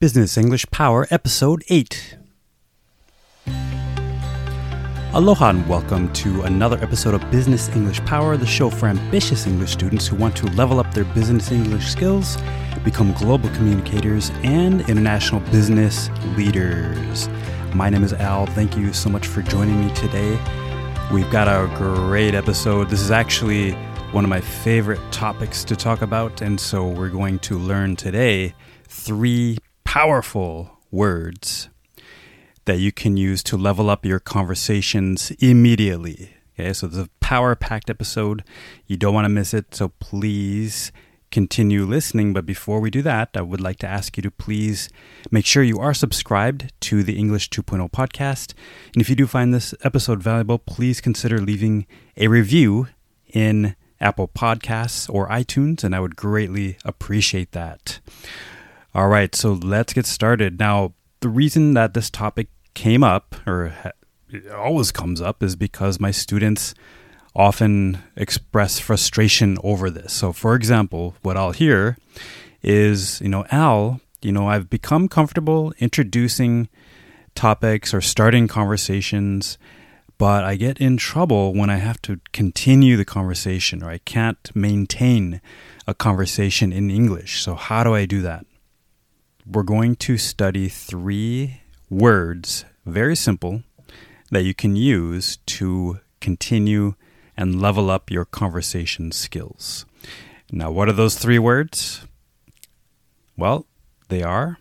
Business English Power, Episode 8. Aloha and welcome to another episode of Business English Power, the show for ambitious English students who want to level up their business English skills, become global communicators, and international business leaders. My name is Al. Thank you so much for joining me today. We've got a great episode. This is actually one of my favorite topics to talk about, and so we're going to learn today three powerful words that you can use to level up your conversations immediately. Okay, so a power packed episode. You don't want to miss it, so please continue listening. But before we do that, I would like to ask you to please make sure you are subscribed to the English 2.0 podcast. And if you do find this episode valuable, please consider leaving a review in Apple Podcasts or iTunes, and I would greatly appreciate that. All right, so let's get started. Now, the reason that this topic came up, or it always comes up, is because my students often express frustration over this. So, for example, what I'll hear is, you know, Al, you know, I've become comfortable introducing topics or starting conversations, but I get in trouble when I have to continue the conversation or I can't maintain a conversation in English. So, how do I do that? We're going to study three words, very simple, that you can use to continue and level up your conversation skills. Now, what are those three words? Well, they are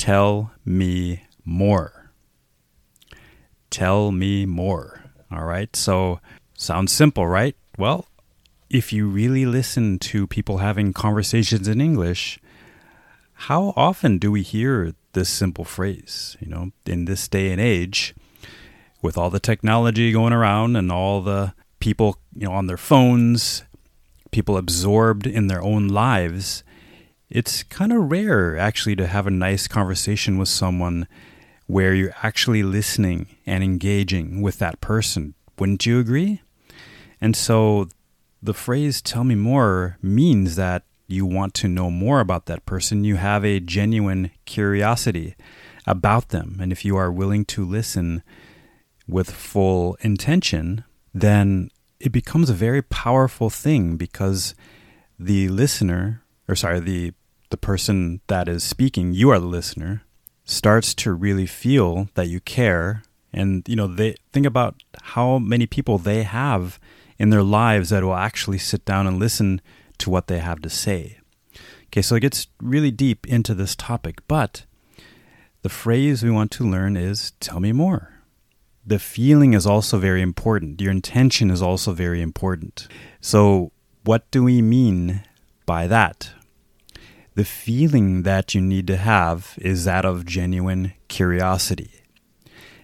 tell me more. Tell me more. All right. So, sounds simple, right? Well, if you really listen to people having conversations in English, how often do we hear this simple phrase? You know, in this day and age, with all the technology going around and all the people, you know, on their phones, people absorbed in their own lives, it's kind of rare actually to have a nice conversation with someone where you're actually listening and engaging with that person. Wouldn't you agree? And so the phrase tell me more means that you want to know more about that person, you have a genuine curiosity about them. And if you are willing to listen with full intention, then it becomes a very powerful thing because the listener, or sorry, the the person that is speaking, you are the listener, starts to really feel that you care and you know they think about how many people they have in their lives that will actually sit down and listen to what they have to say. Okay, so it gets really deep into this topic, but the phrase we want to learn is tell me more. The feeling is also very important. Your intention is also very important. So, what do we mean by that? The feeling that you need to have is that of genuine curiosity.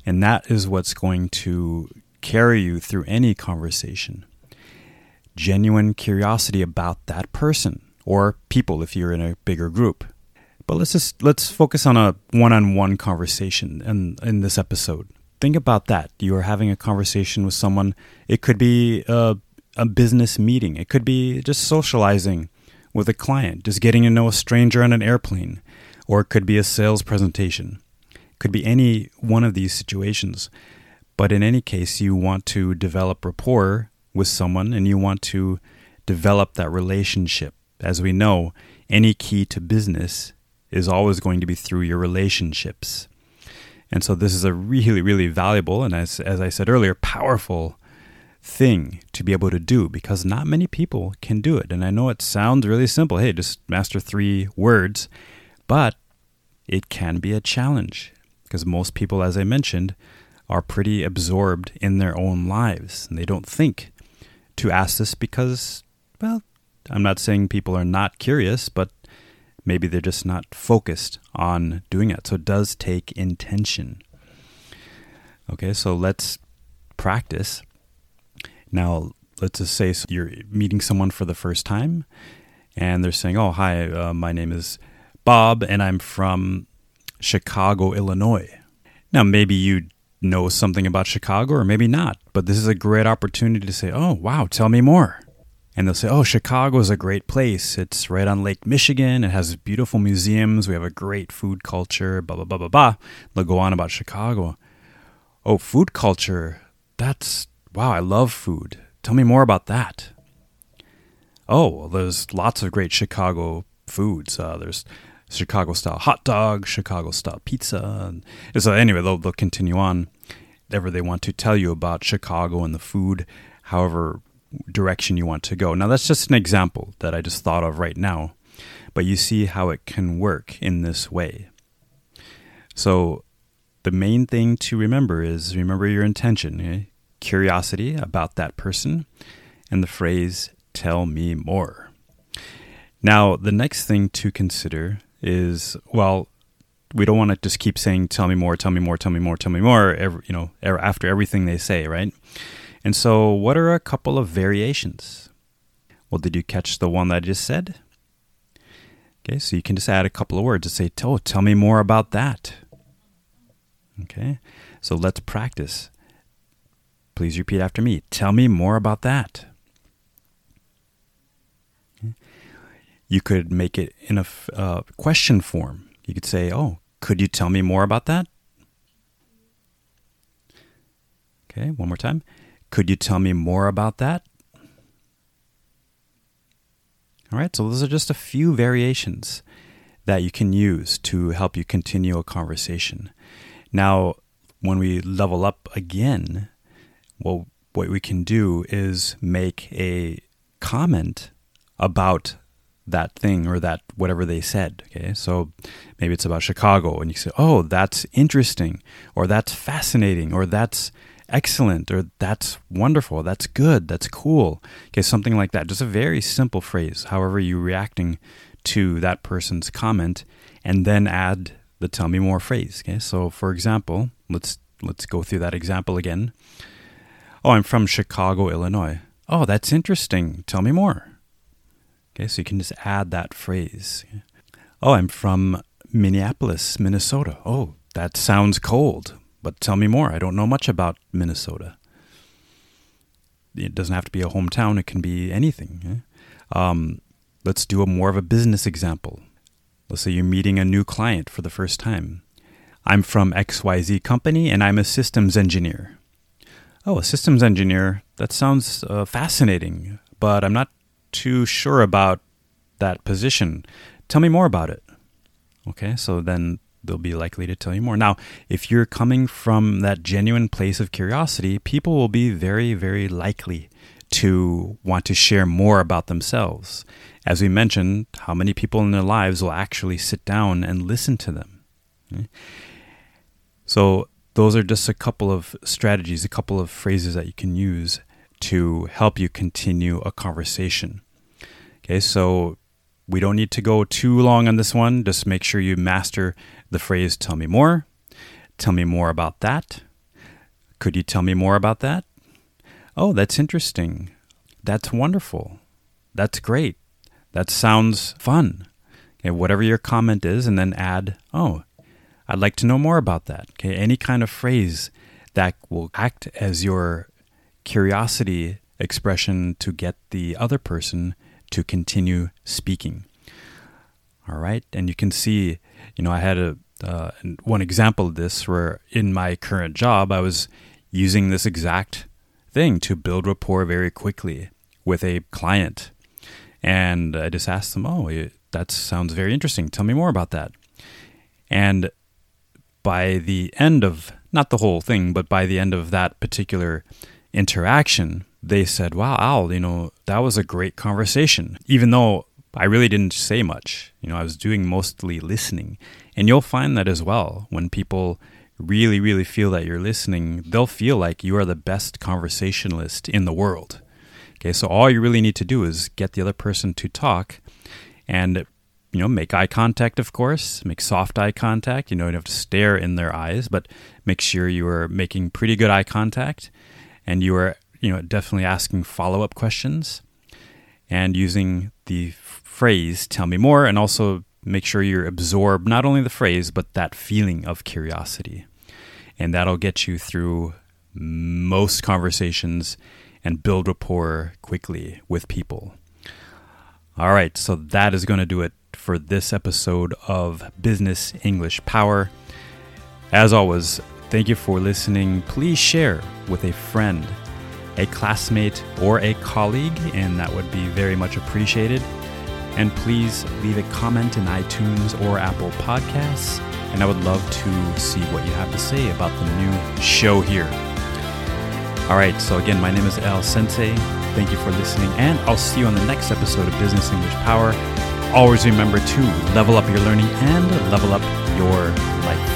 And that is what's going to carry you through any conversation genuine curiosity about that person or people if you're in a bigger group. But let's just let's focus on a one-on-one conversation in in this episode. Think about that. You are having a conversation with someone. It could be a, a business meeting. It could be just socializing with a client, just getting to know a stranger on an airplane, or it could be a sales presentation. It could be any one of these situations. But in any case, you want to develop rapport with someone and you want to develop that relationship. As we know, any key to business is always going to be through your relationships. And so this is a really, really valuable and as, as I said earlier, powerful thing to be able to do because not many people can do it. And I know it sounds really simple. Hey, just master three words, but it can be a challenge because most people, as I mentioned, are pretty absorbed in their own lives and they don't think to ask this because, well, I'm not saying people are not curious, but maybe they're just not focused on doing it. So it does take intention. Okay, so let's practice. Now, let's just say you're meeting someone for the first time and they're saying, Oh, hi, uh, my name is Bob and I'm from Chicago, Illinois. Now, maybe you know something about Chicago or maybe not, but this is a great opportunity to say, Oh, wow, tell me more. and they'll say, "Oh, Chicago is a great place. It's right on Lake Michigan. It has beautiful museums. We have a great food culture." Blah blah blah blah blah. They'll go on about Chicago. Oh, food culture. That's wow. I love food. Tell me more about that. Oh, well, there's lots of great Chicago foods. Uh, there's Chicago style hot dog, Chicago style pizza. And so anyway, they'll they'll continue on whatever they want to tell you about Chicago and the food, however direction you want to go. Now that's just an example that I just thought of right now, but you see how it can work in this way. So the main thing to remember is remember your intention. Eh? curiosity about that person, and the phrase "tell me more." Now the next thing to consider is well, we don't want to just keep saying "tell me more, tell me more, tell me more, tell me more." Every, you know, after everything they say, right? And so, what are a couple of variations? Well, did you catch the one that I just said? Okay, so you can just add a couple of words to say, "Oh, tell me more about that." Okay, so let's practice. Please repeat after me. Tell me more about that. You could make it in a uh, question form. You could say, Oh, could you tell me more about that? Okay, one more time. Could you tell me more about that? All right, so those are just a few variations that you can use to help you continue a conversation. Now, when we level up again, well, what we can do is make a comment about that thing or that whatever they said. Okay, so maybe it's about Chicago, and you say, "Oh, that's interesting," or "That's fascinating," or "That's excellent," or "That's wonderful," "That's good," "That's cool." Okay, something like that. Just a very simple phrase. However, you're reacting to that person's comment, and then add the "Tell me more" phrase. Okay, so for example, let's let's go through that example again. Oh, I'm from Chicago, Illinois. Oh, that's interesting. Tell me more. Okay, so you can just add that phrase. Oh, I'm from Minneapolis, Minnesota. Oh, that sounds cold, but tell me more. I don't know much about Minnesota. It doesn't have to be a hometown, it can be anything. Um, let's do a more of a business example. Let's say you're meeting a new client for the first time. I'm from XYZ company and I'm a systems engineer. Oh, a systems engineer? That sounds uh, fascinating, but I'm not too sure about that position. Tell me more about it. Okay, so then they'll be likely to tell you more. Now, if you're coming from that genuine place of curiosity, people will be very, very likely to want to share more about themselves. As we mentioned, how many people in their lives will actually sit down and listen to them? Okay? So, those are just a couple of strategies, a couple of phrases that you can use to help you continue a conversation. Okay, so we don't need to go too long on this one. Just make sure you master the phrase tell me more. Tell me more about that. Could you tell me more about that? Oh, that's interesting. That's wonderful. That's great. That sounds fun. Okay, whatever your comment is, and then add, oh, I'd like to know more about that. Okay, any kind of phrase that will act as your curiosity expression to get the other person to continue speaking. All right, and you can see, you know, I had a uh, one example of this where in my current job I was using this exact thing to build rapport very quickly with a client, and I just asked them, "Oh, that sounds very interesting. Tell me more about that." And by the end of not the whole thing, but by the end of that particular interaction, they said, Wow, Al, you know, that was a great conversation. Even though I really didn't say much, you know, I was doing mostly listening. And you'll find that as well when people really, really feel that you're listening, they'll feel like you are the best conversationalist in the world. Okay, so all you really need to do is get the other person to talk and you know, make eye contact, of course, make soft eye contact. You know, you don't have to stare in their eyes, but make sure you are making pretty good eye contact and you are you know, definitely asking follow up questions and using the phrase, tell me more, and also make sure you absorb not only the phrase, but that feeling of curiosity. And that'll get you through most conversations and build rapport quickly with people. All right, so that is going to do it for this episode of Business English Power. As always, thank you for listening. Please share with a friend, a classmate, or a colleague, and that would be very much appreciated. And please leave a comment in iTunes or Apple Podcasts, and I would love to see what you have to say about the new show here. All right, so again, my name is ALsensei. Thank you for listening, and I'll see you on the next episode of Business English Power. Always remember to level up your learning and level up your life.